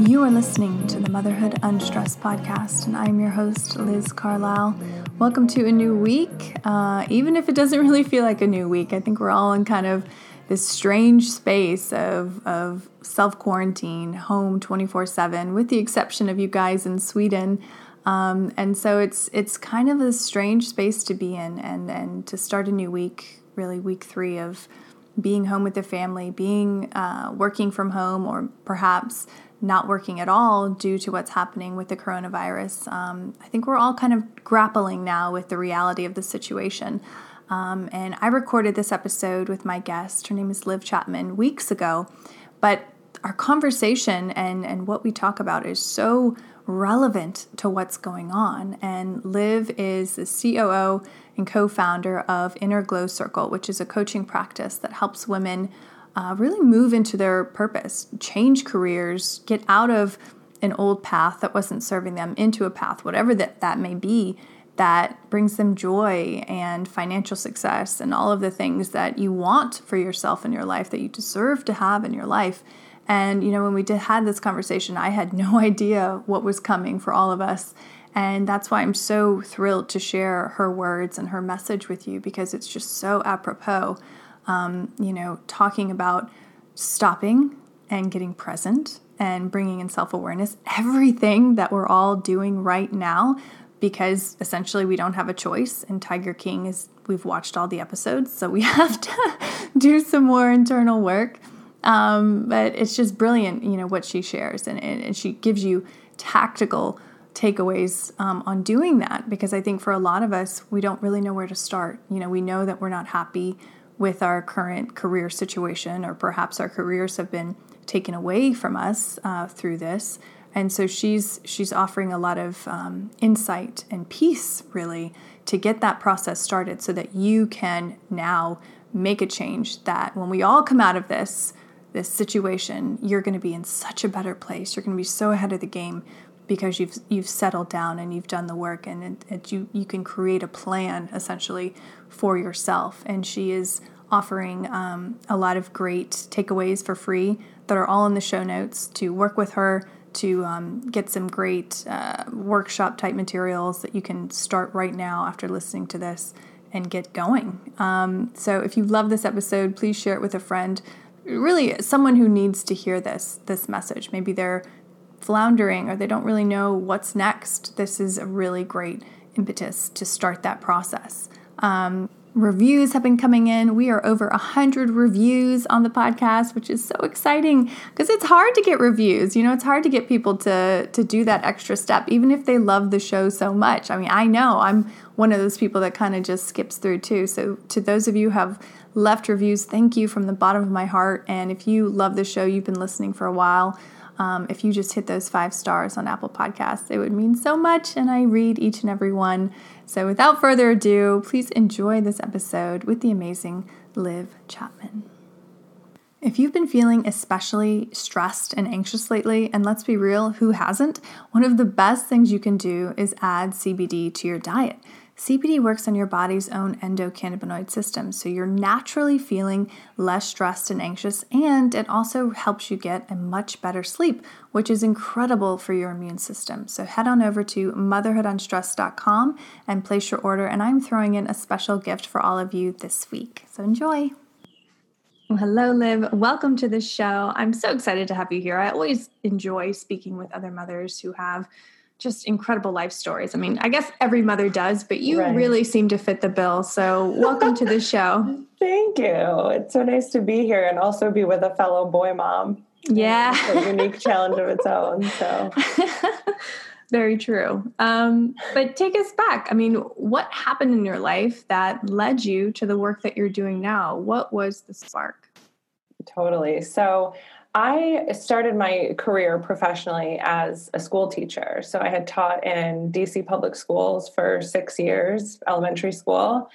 You are listening to the Motherhood Unstressed podcast, and I'm your host, Liz Carlisle. Welcome to a new week. Uh, even if it doesn't really feel like a new week, I think we're all in kind of this strange space of, of self quarantine, home 24 7, with the exception of you guys in Sweden. Um, and so it's it's kind of a strange space to be in, and, and to start a new week, really week three of being home with the family, being uh, working from home, or perhaps not working at all due to what's happening with the coronavirus. Um, I think we're all kind of grappling now with the reality of the situation. Um, and I recorded this episode with my guest. Her name is Liv Chapman weeks ago. But our conversation and, and what we talk about is so relevant to what's going on. And Liv is the COO and co founder of Inner Glow Circle, which is a coaching practice that helps women uh, really move into their purpose, change careers, get out of an old path that wasn't serving them into a path, whatever that, that may be, that brings them joy and financial success and all of the things that you want for yourself in your life, that you deserve to have in your life. And, you know, when we did had this conversation, I had no idea what was coming for all of us. And that's why I'm so thrilled to share her words and her message with you because it's just so apropos um, you know, talking about stopping and getting present and bringing in self awareness, everything that we're all doing right now, because essentially we don't have a choice. And Tiger King is, we've watched all the episodes, so we have to do some more internal work. Um, but it's just brilliant, you know, what she shares, and, and she gives you tactical takeaways um, on doing that because I think for a lot of us, we don't really know where to start. You know, we know that we're not happy with our current career situation, or perhaps our careers have been taken away from us uh, through this. And so she's she's offering a lot of um, insight and peace, really, to get that process started, so that you can now make a change. That when we all come out of this this situation, you're going to be in such a better place. You're going to be so ahead of the game because you've you've settled down and you've done the work, and you you can create a plan essentially for yourself. And she is offering um, a lot of great takeaways for free that are all in the show notes to work with her to um, get some great uh, workshop type materials that you can start right now after listening to this and get going. Um, so if you love this episode, please share it with a friend. Really, someone who needs to hear this this message. Maybe they're floundering or they don't really know what's next. This is a really great impetus to start that process. Um, reviews have been coming in. We are over 100 reviews on the podcast, which is so exciting because it's hard to get reviews. You know, it's hard to get people to to do that extra step even if they love the show so much. I mean, I know I'm one of those people that kind of just skips through too. So to those of you who have left reviews, thank you from the bottom of my heart. And if you love the show, you've been listening for a while, um, if you just hit those five stars on Apple Podcasts, it would mean so much. And I read each and every one. So without further ado, please enjoy this episode with the amazing Liv Chapman. If you've been feeling especially stressed and anxious lately, and let's be real, who hasn't? One of the best things you can do is add CBD to your diet. CBD works on your body's own endocannabinoid system, so you're naturally feeling less stressed and anxious, and it also helps you get a much better sleep, which is incredible for your immune system. So head on over to motherhoodunstressed.com and place your order, and I'm throwing in a special gift for all of you this week. So enjoy. Hello, Liv. Welcome to the show. I'm so excited to have you here. I always enjoy speaking with other mothers who have just incredible life stories. I mean, I guess every mother does, but you right. really seem to fit the bill. So, welcome to the show. Thank you. It's so nice to be here and also be with a fellow boy mom. Yeah. It's a unique challenge of its own. So, very true. Um, but take us back. I mean, what happened in your life that led you to the work that you're doing now? What was the spark? Totally. So, I started my career professionally as a school teacher. So I had taught in DC public schools for six years, elementary school.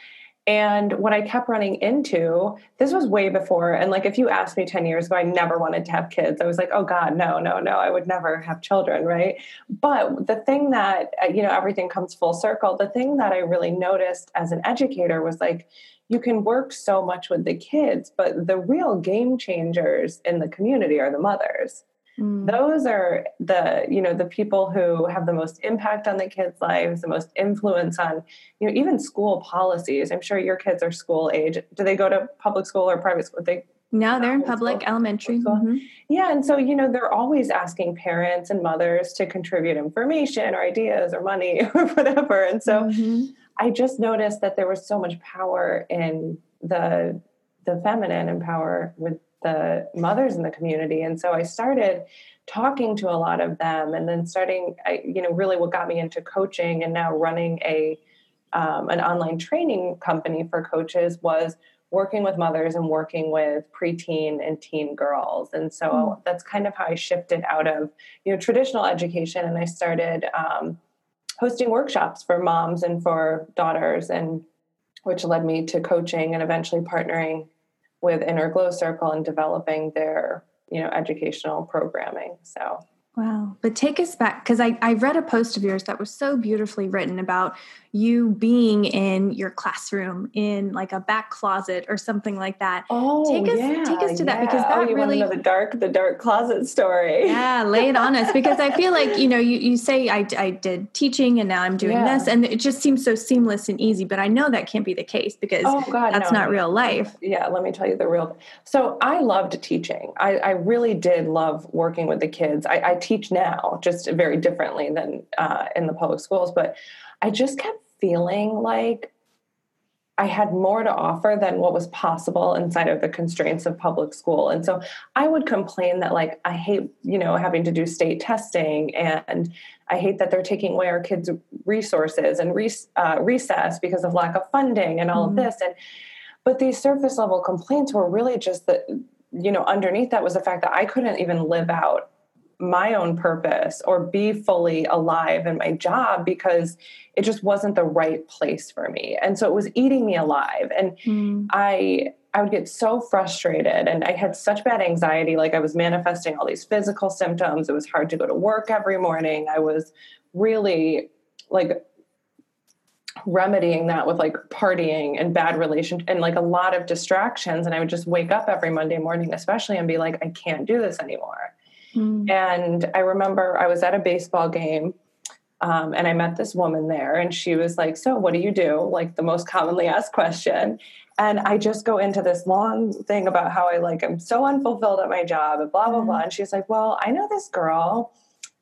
And what I kept running into, this was way before. And like, if you asked me 10 years ago, I never wanted to have kids. I was like, oh God, no, no, no, I would never have children. Right. But the thing that, uh, you know, everything comes full circle. The thing that I really noticed as an educator was like, you can work so much with the kids, but the real game changers in the community are the mothers. Mm. Those are the, you know, the people who have the most impact on the kids' lives, the most influence on, you know, even school policies. I'm sure your kids are school age. Do they go to public school or private school? They no, they're in public school, elementary. Mm-hmm. Yeah, and so you know they're always asking parents and mothers to contribute information or ideas or money or whatever. And so mm-hmm. I just noticed that there was so much power in the the feminine and power with the mothers in the community. And so I started talking to a lot of them and then starting, I, you know, really what got me into coaching and now running a, um, an online training company for coaches was working with mothers and working with preteen and teen girls. And so mm. that's kind of how I shifted out of, you know, traditional education and I started um, hosting workshops for moms and for daughters and which led me to coaching and eventually partnering with Inner Glow Circle and developing their you know educational programming. So Wow. But take us back because I, I read a post of yours that was so beautifully written about you being in your classroom in like a back closet or something like that. Oh, take us, yeah, take us to yeah. that because that oh, you really want to know the dark, the dark closet story. Yeah, lay it on us because I feel like you know you, you say I, I did teaching and now I'm doing yeah. this and it just seems so seamless and easy, but I know that can't be the case because oh, God, that's no, not real life. Yeah, let me tell you the real. So I loved teaching. I, I really did love working with the kids. I, I teach now, just very differently than uh, in the public schools, but I just kept feeling like I had more to offer than what was possible inside of the constraints of public school. And so I would complain that, like, I hate, you know, having to do state testing and I hate that they're taking away our kids' resources and uh, recess because of lack of funding and all mm-hmm. of this. And, but these surface level complaints were really just that, you know, underneath that was the fact that I couldn't even live out my own purpose or be fully alive in my job because it just wasn't the right place for me. And so it was eating me alive. And mm. i i would get so frustrated and i had such bad anxiety. Like i was manifesting all these physical symptoms. It was hard to go to work every morning. I was really like remedying that with like partying and bad relation and like a lot of distractions. And i would just wake up every monday morning especially and be like i can't do this anymore Mm. And I remember I was at a baseball game um, and I met this woman there, and she was like, So, what do you do? Like the most commonly asked question. And I just go into this long thing about how I like, I'm so unfulfilled at my job and blah, blah, mm. blah. And she's like, Well, I know this girl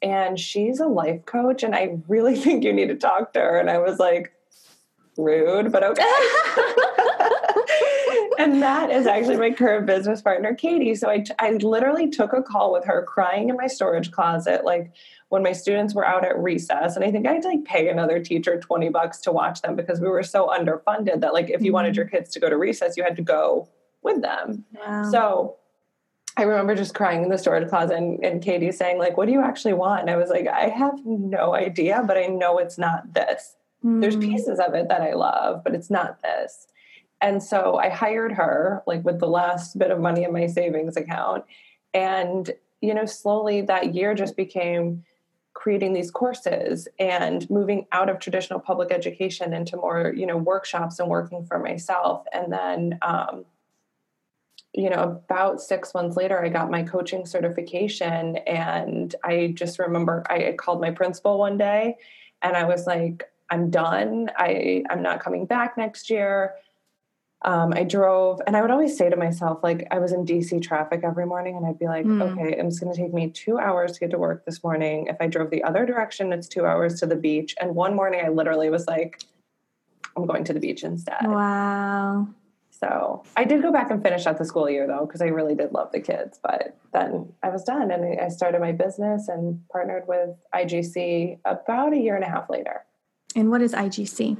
and she's a life coach, and I really think you need to talk to her. And I was like, Rude, but okay. and that is actually my current business partner, Katie. So I, I literally took a call with her crying in my storage closet, like when my students were out at recess. And I think I had to like pay another teacher 20 bucks to watch them because we were so underfunded that like if you wanted mm-hmm. your kids to go to recess, you had to go with them. Wow. So I remember just crying in the storage closet and, and Katie saying, like, what do you actually want? And I was like, I have no idea, but I know it's not this. Mm. There's pieces of it that I love, but it's not this. And so I hired her, like with the last bit of money in my savings account. And, you know, slowly that year just became creating these courses and moving out of traditional public education into more, you know, workshops and working for myself. And then, um, you know, about six months later, I got my coaching certification. And I just remember I called my principal one day and I was like, I'm done. I, I'm not coming back next year um, I drove, and I would always say to myself, like, I was in DC traffic every morning, and I'd be like, mm. okay, it's going to take me two hours to get to work this morning. If I drove the other direction, it's two hours to the beach. And one morning, I literally was like, I'm going to the beach instead. Wow. So I did go back and finish out the school year though, because I really did love the kids. But then I was done and I started my business and partnered with IGC about a year and a half later. And what is IGC?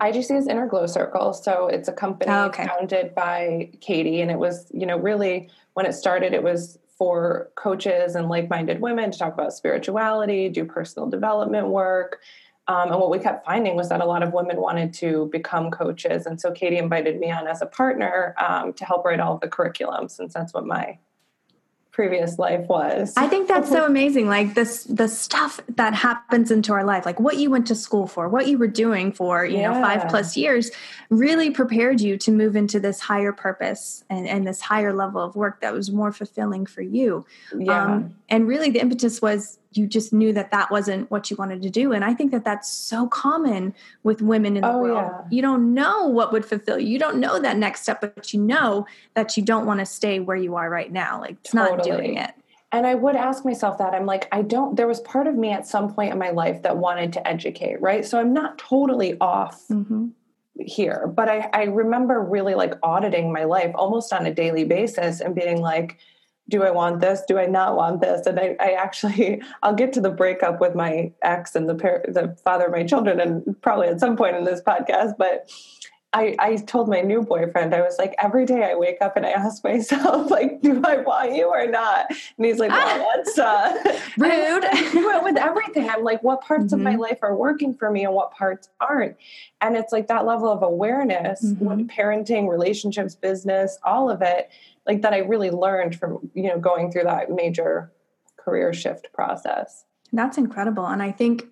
IGC is Inner Glow Circle. So it's a company oh, okay. founded by Katie. And it was, you know, really when it started, it was for coaches and like minded women to talk about spirituality, do personal development work. Um, and what we kept finding was that a lot of women wanted to become coaches. And so Katie invited me on as a partner um, to help write all of the curriculum, since that's what my previous life was. I think that's so amazing. Like this the stuff that happens into our life, like what you went to school for, what you were doing for, you yeah. know, five plus years really prepared you to move into this higher purpose and, and this higher level of work that was more fulfilling for you. Yeah. Um, and really the impetus was you just knew that that wasn't what you wanted to do. And i think that that's so common with women in the oh, world. yeah. you don't know what would fulfill you. You don't know that next step but you know that you don't want to stay where you are right now. Like it's totally. not doing it. And i would ask myself that. I'm like i don't there was part of me at some point in my life that wanted to educate right? So i'm not totally off mm-hmm. here but I, I remember really like auditing my life almost on a daily basis and being like do I want this? Do I not want this? And I, I actually, I'll get to the breakup with my ex and the par- the father of my children, and probably at some point in this podcast. But I, I told my new boyfriend, I was like, every day I wake up and I ask myself, like, do I want you or not? And he's like, well, that's uh, rude. do it with everything. I'm like, what parts mm-hmm. of my mm-hmm. life are working for me and what parts aren't? And it's like that level of awareness, mm-hmm. parenting, relationships, business, all of it like that I really learned from, you know, going through that major career shift process. That's incredible. And I think,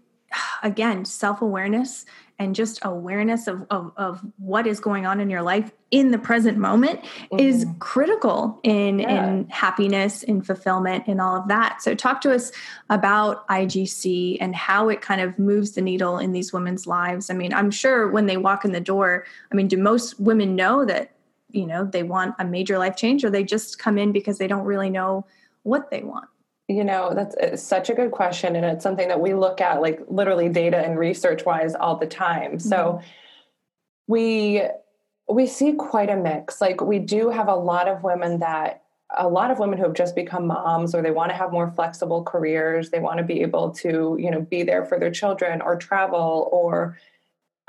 again, self awareness and just awareness of, of, of, what is going on in your life in the present moment mm-hmm. is critical in, yeah. in happiness, in fulfillment, and all of that. So, talk to us about IGC and how it kind of moves the needle in these women's lives. I mean, I'm sure when they walk in the door, I mean, do most women know that you know they want a major life change or they just come in because they don't really know what they want. You know that's such a good question and it's something that we look at like literally data and research wise all the time. Mm-hmm. so we we see quite a mix. Like we do have a lot of women that a lot of women who have just become moms or they want to have more flexible careers they want to be able to you know be there for their children or travel or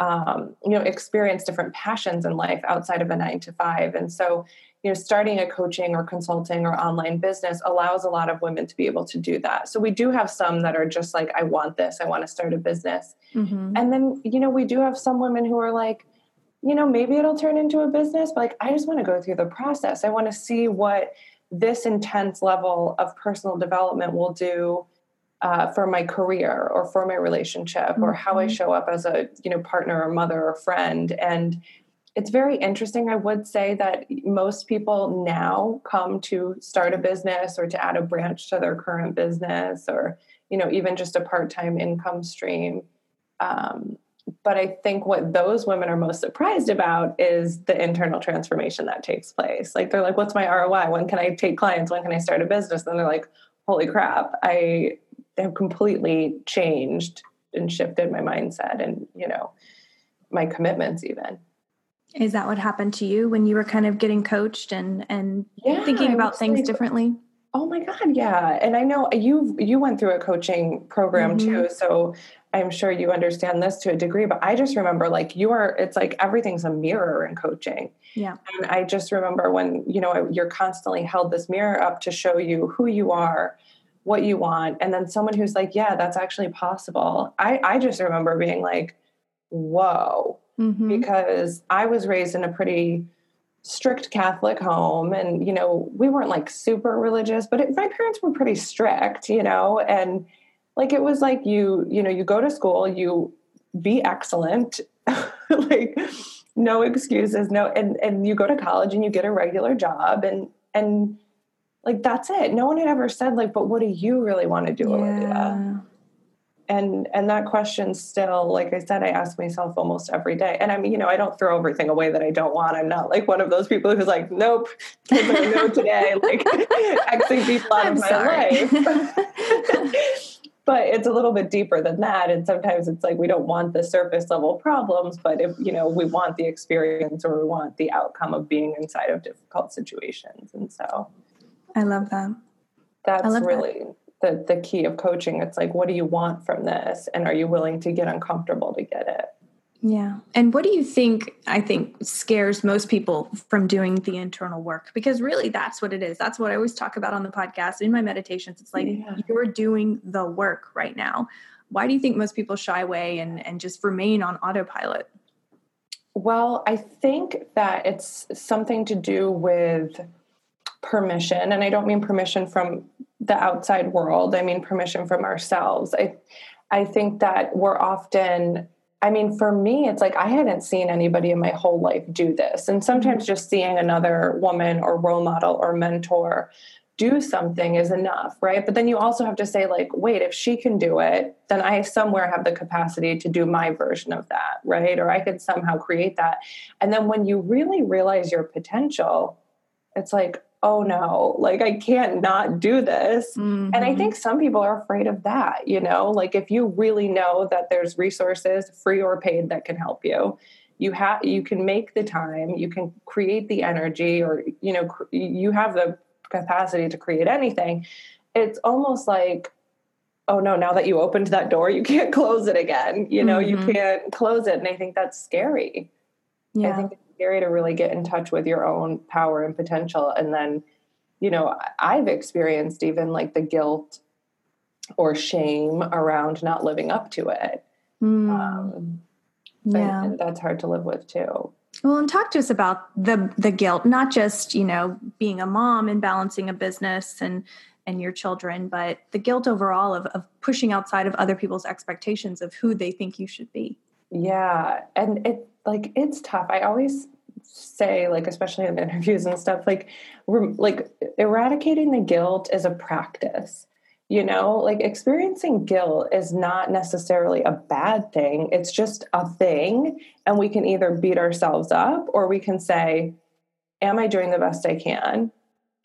um, you know experience different passions in life outside of a nine to five. And so you know starting a coaching or consulting or online business allows a lot of women to be able to do that. So we do have some that are just like i want this. I want to start a business. Mm-hmm. and then you know we do have some women who are like you know maybe it'll turn into a business but like i just want to go through the process. I want to see what this intense level of personal development will do uh, for my career or for my relationship mm-hmm. or how I mm-hmm. show up as a you know partner or mother or friend and it's very interesting I would say that most people now come to start a business or to add a branch to their current business or you know even just a part-time income stream um, but I think what those women are most surprised about is the internal transformation that takes place. Like they're like, "What's my ROI? When can I take clients? When can I start a business?" And they're like, "Holy crap! I have completely changed and shifted my mindset and you know my commitments even. Is that what happened to you when you were kind of getting coached and and yeah, thinking about things like, differently? Oh my god yeah. And i know you you went through a coaching program mm-hmm. too so i'm sure you understand this to a degree but i just remember like you are it's like everything's a mirror in coaching. Yeah. And i just remember when you know you're constantly held this mirror up to show you who you are what you want. And then someone who's like yeah that's actually possible. I i just remember being like whoa. Mm-hmm. because i was raised in a pretty strict catholic home and you know we weren't like super religious but it, my parents were pretty strict you know? And like it was like you you know you go to school you be excellent. Like no excuses no and and you go to college and you get a regular job and and like that's it no one had ever said like but what do you really want to do yeah. Olivia? and and that question still like i said i ask myself almost every day and i mean you know i don't throw everything away that i don't want i'm not like one of those people who's like nope no today like xing people out I'm of my sorry. life but it's a little bit deeper than that. And sometimes it's like we don't want the surface level problems, but if you know we want the experience or we want the outcome of being inside of difficult situations. And so, I love that. That's love really that. the the key of coaching. It's like, what do you want from this, and are you willing to get uncomfortable to get it? Yeah. And what do you think I think scares most people from doing the internal work? Because really that's what it is. That's what I always talk about on the podcast in my meditations. It's like yeah. you're doing the work right now. Why do you think most people shy away and, and just remain on autopilot? Well, I think that it's something to do with permission. And I don't mean permission from the outside world. I mean permission from ourselves. I I think that we're often I mean, for me, it's like I hadn't seen anybody in my whole life do this. And sometimes just seeing another woman or role model or mentor do something is enough, right? But then you also have to say, like, wait, if she can do it, then I somewhere have the capacity to do my version of that, right? Or I could somehow create that. And then when you really realize your potential, it's like, oh no, like I can't not do this. Mm-hmm. And I mm-hmm. think some people are afraid of that, you know, like if you really know that there's resources, free or paid, that can help you. You have you can make the time, you can create the energy, or you know, cr- you have the capacity to create anything. It's almost like, oh no, now that you opened that door, you can't close it again. You know, mm-hmm. you can't close it. And I think that's scary. Yeah. I think scary to really get in touch with your own power and potential. And then, you know, I've experienced even like the guilt or shame around not living up to it. Mm. Um, yeah. And, and that's hard to live with too. Well, and talk to us about the the guilt, not just you know being a mom and balancing a business and and your children, but the guilt overall of of pushing outside of other people's expectations of who they think you should be. Yeah, and it like it's tough. I always say like especially in interviews and stuff like we're like eradicating the guilt is a practice you know? Like experiencing guilt is not necessarily a bad thing. It's just a thing and we can either beat ourselves up or we can say am i doing the best i can?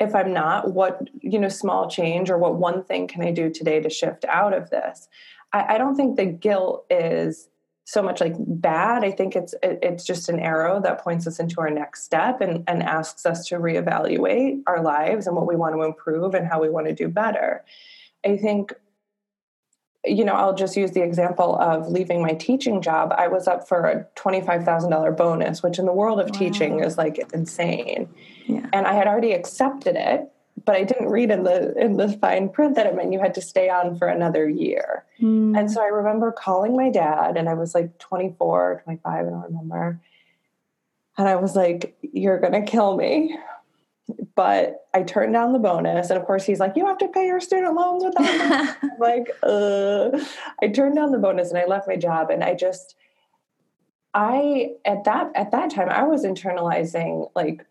If i'm not what you know small change or what one thing can i do today to shift out of this? I, I don't think the guilt is so much like bad i think it's it's just an arrow that points us into our next step and, and asks us to reevaluate our lives and what we want to improve and how we want to do better i think you know i'll just use the example of leaving my teaching job i was up for a $25000 bonus which in the world of wow. teaching is like insane yeah. and i had already accepted it but I didn't read in the in the fine print that it meant you had to stay on for another year. Mm. And so I remember calling my dad and I was like 24, 25, I don't remember. And I was like, You're gonna kill me. But I turned down the bonus. And of course he's like, You have to pay your student loans with that. like, uh I turned down the bonus and I left my job and I just I at that at that time I was internalizing like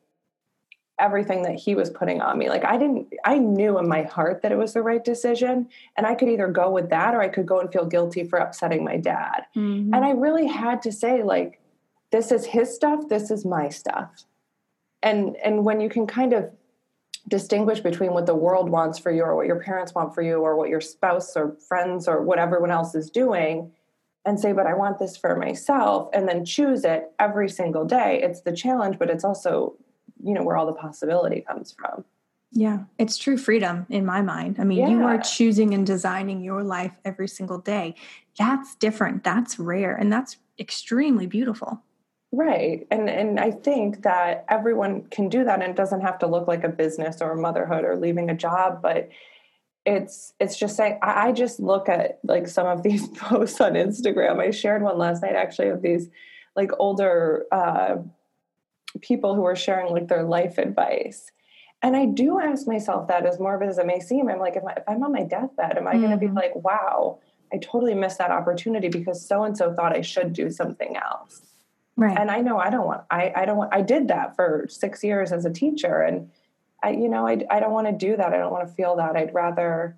everything that he was putting on me. Like I didn't I knew in my heart that it was the right decision and I could either go with that or I could go and feel guilty for upsetting my dad. Mm-hmm. And I really had to say like this is his stuff, this is my stuff. And and when you can kind of distinguish between what the world wants for you or what your parents want for you or what your spouse or friends or what everyone else is doing and say but I want this for myself and then choose it every single day. It's the challenge but it's also you know where all the possibility comes from. Yeah it's true freedom in my mind. I mean yeah. you are choosing and designing your life every single day. That's different. That's rare and that's extremely beautiful. Right and and i think that everyone can do that and it doesn't have to look like a business or a motherhood or leaving a job but it's it's just saying I, I just look at like some of these posts on instagram. I shared one last night actually of these like older uh people who are sharing like their life advice. And I do ask myself that as morbid as it may seem, I'm like, if, I, if I'm on my deathbed, am I mm-hmm. going to be like, wow, I totally missed that opportunity because so and so thought I should do something else. Right. And I know I don't want, I, I don't want, I did that for six years as a teacher. And I, you know, I, I don't want to do that. I don't want to feel that. I'd rather,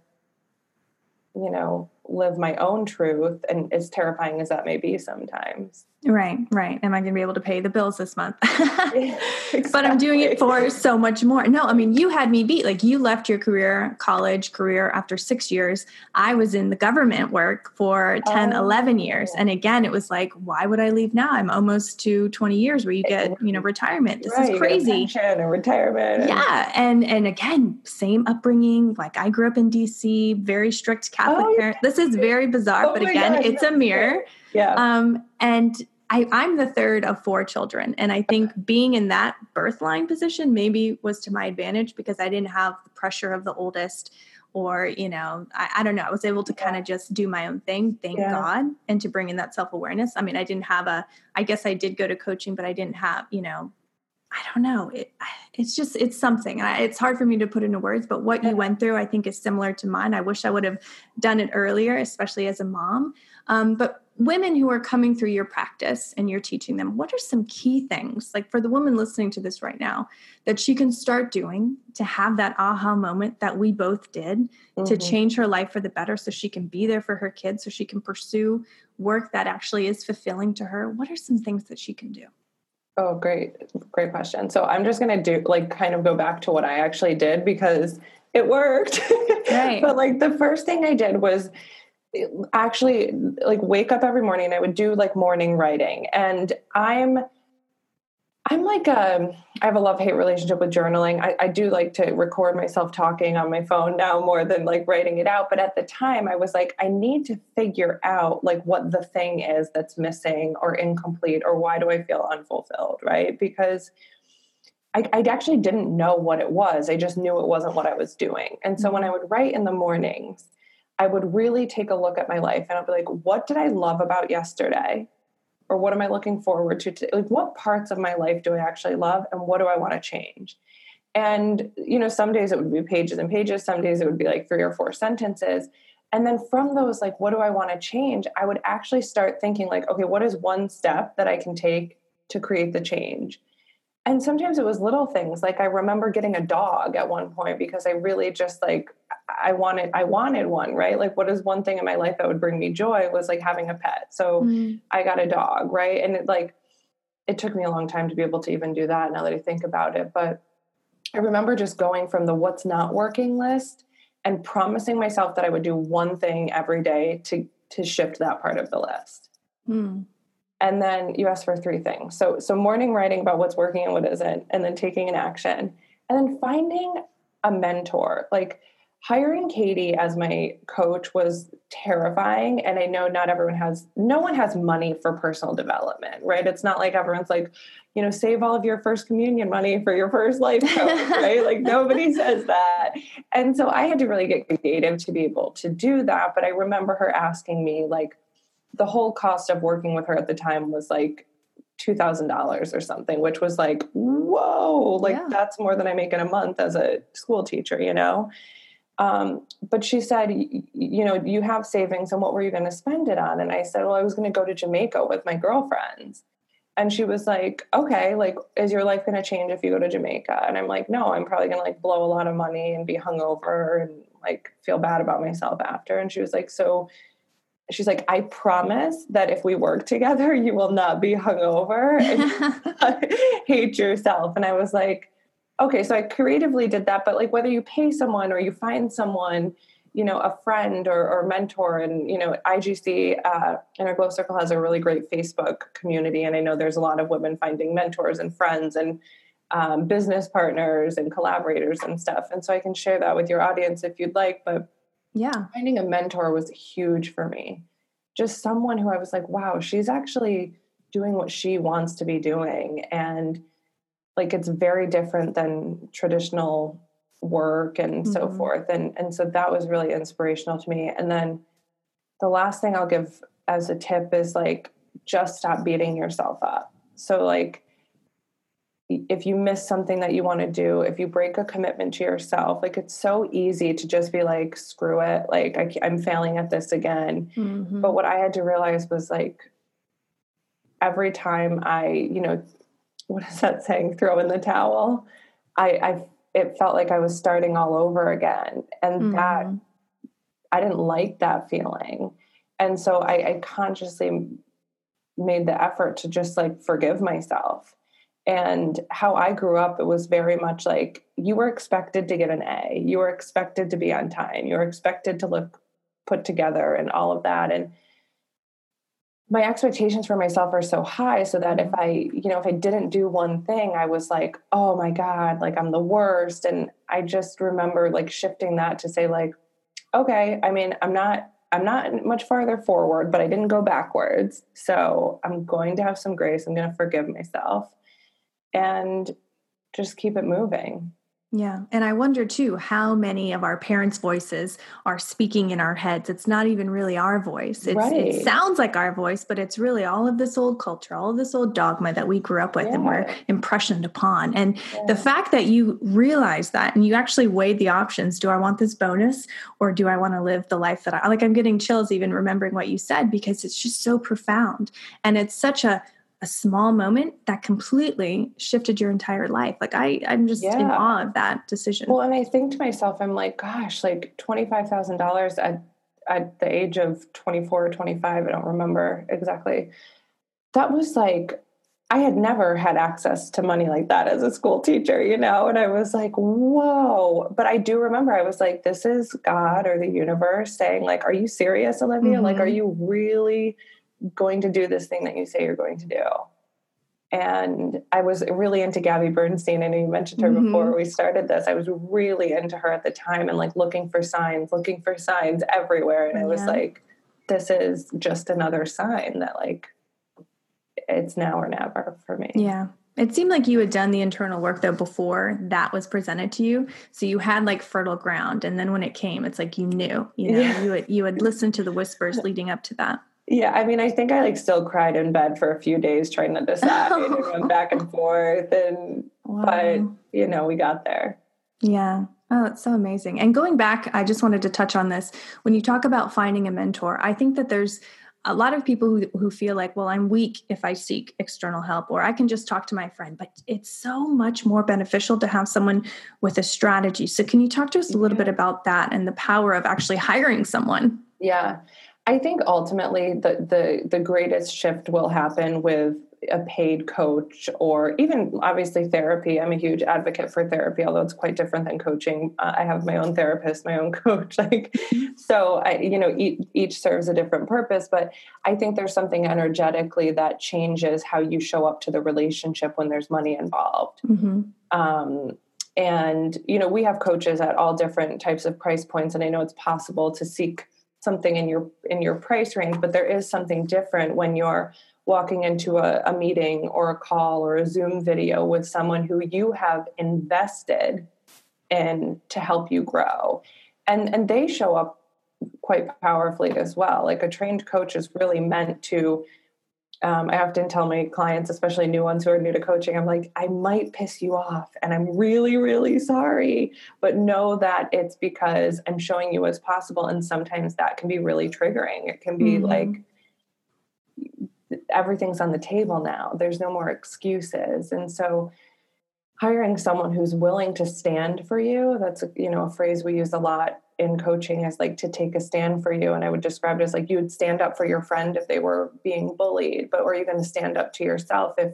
you know, live my own truth and as terrifying as that may be sometimes Right, right. Am I going to be able to pay the bills this month? exactly. But I'm doing it for so much more. No, I mean, you had me beat. Like, you left your career, college career, after six years. I was in the government work for 10, oh. 11 years. And again, it was like, why would I leave now? I'm almost to 20 years where you get, you know, retirement. This right, is crazy. And retirement. Yeah. And, and again, same upbringing. Like, I grew up in DC, very strict Catholic oh, parents. This is very bizarre, oh but again, God, it's a mirror. Yeah. Um, and I, I'm the third of four children. And I think being in that birth line position maybe was to my advantage because I didn't have the pressure of the oldest or, you know, I, I don't know. I was able to yeah. kind of just do my own thing, thank yeah. God, and to bring in that self awareness. I mean, I didn't have a, I guess I did go to coaching, but I didn't have, you know, I don't know. It, it's just, it's something. I, it's hard for me to put into words, but what you went through, I think, is similar to mine. I wish I would have done it earlier, especially as a mom. Um, but women who are coming through your practice and you're teaching them, what are some key things, like for the woman listening to this right now, that she can start doing to have that aha moment that we both did mm-hmm. to change her life for the better so she can be there for her kids, so she can pursue work that actually is fulfilling to her? What are some things that she can do? Oh, great, great question. So I'm just going to do like kind of go back to what I actually did because it worked. Right. but like the first thing I did was actually like wake up every morning and i would do like morning writing and i'm i'm like um i have a love-hate relationship with journaling I, I do like to record myself talking on my phone now more than like writing it out but at the time i was like i need to figure out like what the thing is that's missing or incomplete or why do i feel unfulfilled right because I, I actually didn't know what it was. I just knew it wasn't what I was doing. And so when I would write in the mornings, I would really take a look at my life and I'd be like, what did I love about yesterday? Or what am I looking forward to today? Like, what parts of my life do I actually love and what do I want to change? And, you know, some days it would be pages and pages, some days it would be like three or four sentences. And then from those, like, what do I want to change? I would actually start thinking, like, okay, what is one step that I can take to create the change? And sometimes it was little things. Like I remember getting a dog at one point because I really just like I wanted I wanted one, right? Like what is one thing in my life that would bring me joy was like having a pet. So mm. I got a dog, right? And it like it took me a long time to be able to even do that now that I think about it, but I remember just going from the what's not working list and promising myself that I would do one thing every day to to shift that part of the list. Mm. And then you ask for three things. So so morning writing about what's working and what isn't, and then taking an action. And then finding a mentor. Like hiring Katie as my coach was terrifying. And I know not everyone has, no one has money for personal development, right? It's not like everyone's like, you know, save all of your first communion money for your first life coach, right? like nobody says that. And so I had to really get creative to be able to do that. But I remember her asking me, like, the whole cost of working with her at the time was like $2,000 or something, which was like, whoa, like yeah. that's more than I make in a month as a school teacher, you know? Um, but she said, you know, you have savings and what were you going to spend it on? And I said, well, I was going to go to Jamaica with my girlfriends. And she was like, okay, like, is your life going to change if you go to Jamaica? And I'm like, no, I'm probably going to like blow a lot of money and be hungover and like feel bad about myself after. And she was like, so she's like, I promise that if we work together, you will not be hungover and hate yourself. And I was like, okay, so I creatively did that, but like whether you pay someone or you find someone, you know, a friend or, or mentor, and you know, IGC uh, Inner Glow Circle has a really great Facebook community, and I know there's a lot of women finding mentors and friends and um, business partners and collaborators and stuff. And so I can share that with your audience if you'd like. But yeah, finding a mentor was huge for me. Just someone who I was like, wow, she's actually doing what she wants to be doing, and like it's very different than traditional work and mm-hmm. so forth. And and so that was really inspirational to me. And then the last thing i'll give as a tip is like just stop beating yourself up. So like if you miss something that you want to do if you break a commitment to yourself like it's so easy to just be like screw it like I, am failing at this again mm-hmm. but what i had to realize was like every time i you know what is that saying? Throw in the towel. I, I it felt like I was starting all over again, and mm-hmm. that I didn't like that feeling. And so I, I consciously made the effort to just like forgive myself. And how I grew up, it was very much like you were expected to get an A, you were expected to be on time, you were expected to look put together and all of that. And my expectations for myself are so high so that if mm-hmm. i you know if i didn't do one thing i was like oh my god like i'm the worst. And i just remember like shifting that to say like okay i mean i'm not i'm not much farther forward but i didn't go backwards. So i'm going to have some grace. I'm going to forgive myself and just keep it moving yeah. And I wonder too how many of our parents' voices are speaking in our heads. It's not even really our voice. Right. It sounds like our voice, but it's really all of this old culture, all of this old dogma that we grew up with yeah. and we're impressioned upon. And yeah. the fact that you realize that and you actually weighed the options do I want this bonus or do I want to live the life that I like? I'm getting chills even remembering what you said because it's just so profound. And it's such a a small moment that completely shifted your entire life. Like I, I'm just yeah. in awe of that decision. Well, and I think to myself, I'm like, gosh, like twenty five thousand dollars at at the age of twenty four or twenty five. I don't remember exactly. That was like I had never had access to money like that as a school teacher, you know, and I was like, whoa. But I do remember I was like, this is God or the universe saying, like, are you serious, Olivia? Mm-hmm. Like, are mm-hmm. you really going to do this thing that you say you're going to do. And I was really into Gabby Bernstein. I know you mentioned her mm-hmm. before we started this. I was really into her at the time and like looking for signs, looking for signs everywhere. And yeah. I was like, this is just another sign that like it's now or never for me. Yeah. It seemed like you had done the internal work though before that was presented to you. So you had like fertile ground. And then when it came, it's like you knew, you know, yeah. you had you had listened to the whispers leading up to that. Yeah, I mean, I think I like still cried in bed for a few days trying to decide and went back and forth, and wow. but you know, we got there. Yeah. Oh, it's so amazing. And going back, I just wanted to touch on this. When you talk about finding a mentor, I think that there's a lot of people who, who feel like, well, I'm weak if I seek external help, or I can just talk to my friend. But it's so much more beneficial to have someone with a strategy. So, can you talk to us a little bit about that and the power of actually hiring someone? Yeah. I think ultimately the, the the greatest shift will happen with a paid coach or even obviously therapy. I'm a huge advocate for therapy, although it's quite different than coaching. Uh, I have my own therapist, my own coach. Like, so I, you know, each, each serves a different purpose. But I think there's something energetically that changes how you show up to the relationship when there's money involved. Mm-hmm. Um, and you know, we have coaches at all different types of price points, and I know it's possible to seek something in your in your price range but there is something different when you're walking into a, a, meeting or a call or a zoom video with someone who you have invested in to help you grow. And and they show up quite powerfully as well. Like a trained coach is really meant to um, I often tell my clients, especially new ones who are new to coaching, I'm like, I might piss you off and I'm really, really sorry. But know that it's because I'm showing you what's possible. And sometimes that can be really triggering. It can be mm-hmm. like everything's on the table now, there's no more excuses. And so, hiring someone who's willing to stand for you that's you know a phrase we use a lot in coaching is like to take a stand for you and i would describe it as like you would stand up for your friend if they were being bullied but are you going to stand up to yourself if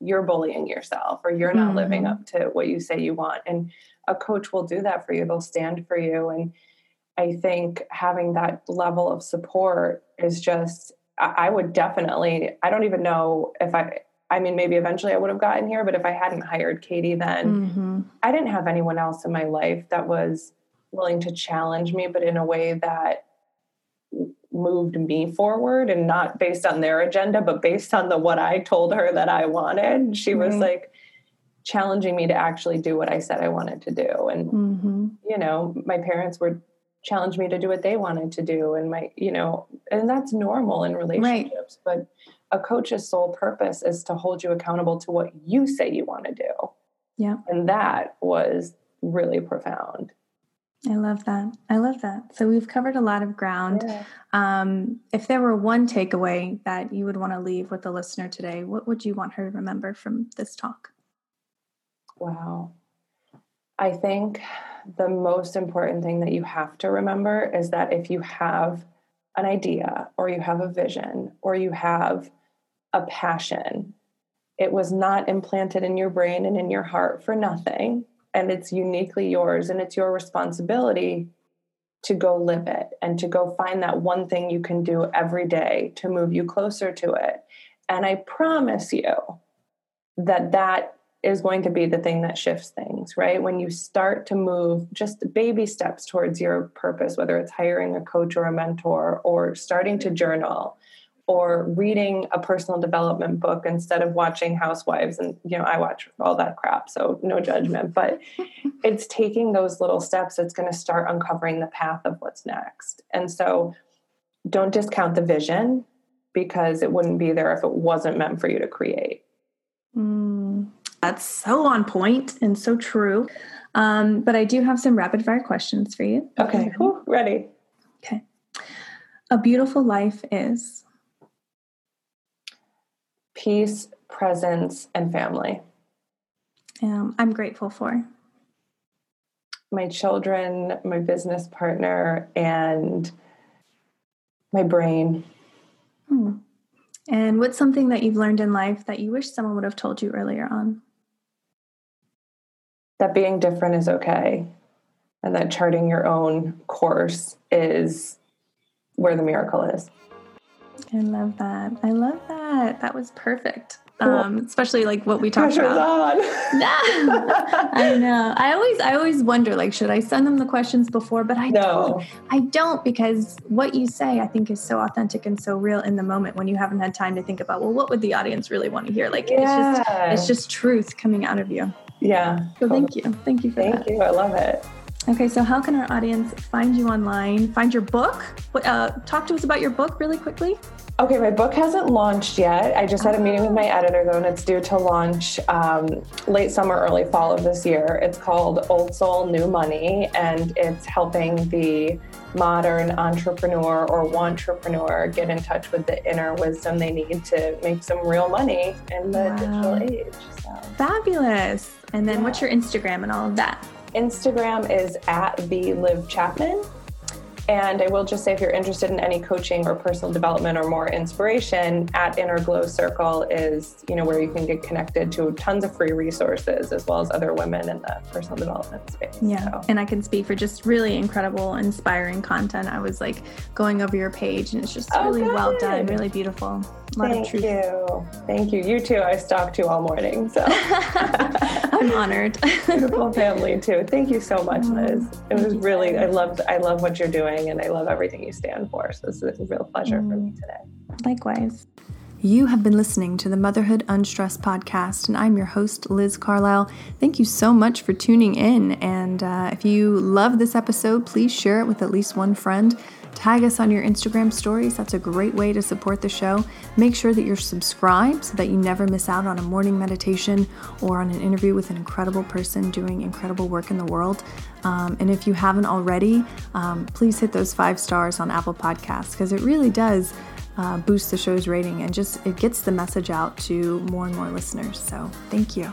you're bullying yourself or you're not mm-hmm. living up to what you say you want and a coach will do that for you they'll stand for you and i think having that level of support is just i would definitely i don't even know if i I mean, maybe eventually I would have gotten here, but if I hadn't hired Katie then, mm-hmm. I didn't have anyone else in my life that was willing to challenge me, but in a way that moved me forward and not based on their agenda, but based on the what I told her that I wanted. She mm-hmm. was like challenging me to actually do what I said I wanted to do. And mm-hmm. you know, my parents were challenged me to do what they wanted to do. And my, you know, and that's normal in relationships. Right. But a coach's sole purpose is to hold you accountable to what you say you want to do. Yeah. And that was really profound. I love that. I love that. So we've covered a lot of ground. Yeah. Um, if there were one takeaway that you would want to leave with the listener today, what would you want her to remember from this talk? Wow. I think the most important thing that you have to remember is that if you have an idea or you have a vision or you have a passion, it was not implanted in your brain and in your heart for nothing. And it's uniquely yours and it's your responsibility to go live it and to go find that one thing you can do every day to move you closer to it. And I promise you that that is going to be the thing that shifts things, right? When you start to move just baby steps towards your purpose, whether it's hiring a coach or a mentor or starting to journal or reading a personal development book instead of watching housewives and you know i watch all that crap so no judgment. But it's taking those little steps that's going to start uncovering the path of what's next. And so don't discount the vision because it wouldn't be there if it wasn't meant for you to create. Mm, that's so on point and so true. Um, but i do have some rapid fire questions for you. Okay Whew, ready. Okay. A beautiful life is peace, presence, and family. Um, I'm grateful for my children, my business partner, and my brain. Hmm. And what's something that you've learned in life that you wish someone would have told you earlier on? That being different is okay, and that charting your own course is where the miracle is. I love that. I love that. That was perfect. Um, especially like what we talked Pressure's about. On. I know. I always, I always wonder, like, should I send them the questions before? But I no. don't. I don't because what you say, I think, is so authentic and so real in the moment when you haven't had time to think about, well, what would the audience really want to hear? Like, yeah. it's just, it's just truth coming out of you. Yeah. So thank you. Thank you for thank that. you. I love it. Okay, so how can our audience find you online, find your book? Uh, talk to us about your book really quickly. Okay, my book hasn't launched yet. I just had a meeting with my editor though, and it's due to launch um, late summer, early fall of this year. It's called Old Soul, New Money, and it's helping the modern entrepreneur or entrepreneur get in touch with the inner wisdom they need to make some real money in the wow. digital age. So. Fabulous. And then yeah. what's your Instagram and all of that? Instagram is at the Liv Chapman. And I will just say if you're interested in any coaching or personal development or more inspiration, at Inner Glow Circle is, you know, where you can get connected to tons of free resources as well as other women in the personal development space. Yeah. So. And I can speak for just really incredible, inspiring content. I was like going over your page and it's just oh, really good. well done, really beautiful. Thank you. Thank you. You too. I stalked you all morning. So honored. Beautiful family too. Thank you so much, mm-hmm. Liz. It was really I love I love what you're doing and I love everything you stand for. So it's a real pleasure mm. for me mm-hmm. today. Likewise. You have been listening to the Motherhood Unstressed podcast, and I'm your host, Liz Carlisle. Thank you so much for tuning in. And uh, if you love this episode, please share it with at least one friend. Tag us on your Instagram stories. That's a great way to support the show. Make sure that you're subscribed so that you never miss out on a morning meditation or on an interview with an incredible person doing incredible work in the world. Um, and if you haven't already, um, please hit those five stars on Apple Podcasts because it really does uh, boost the show's rating and just it gets the message out to more and more listeners. So thank you.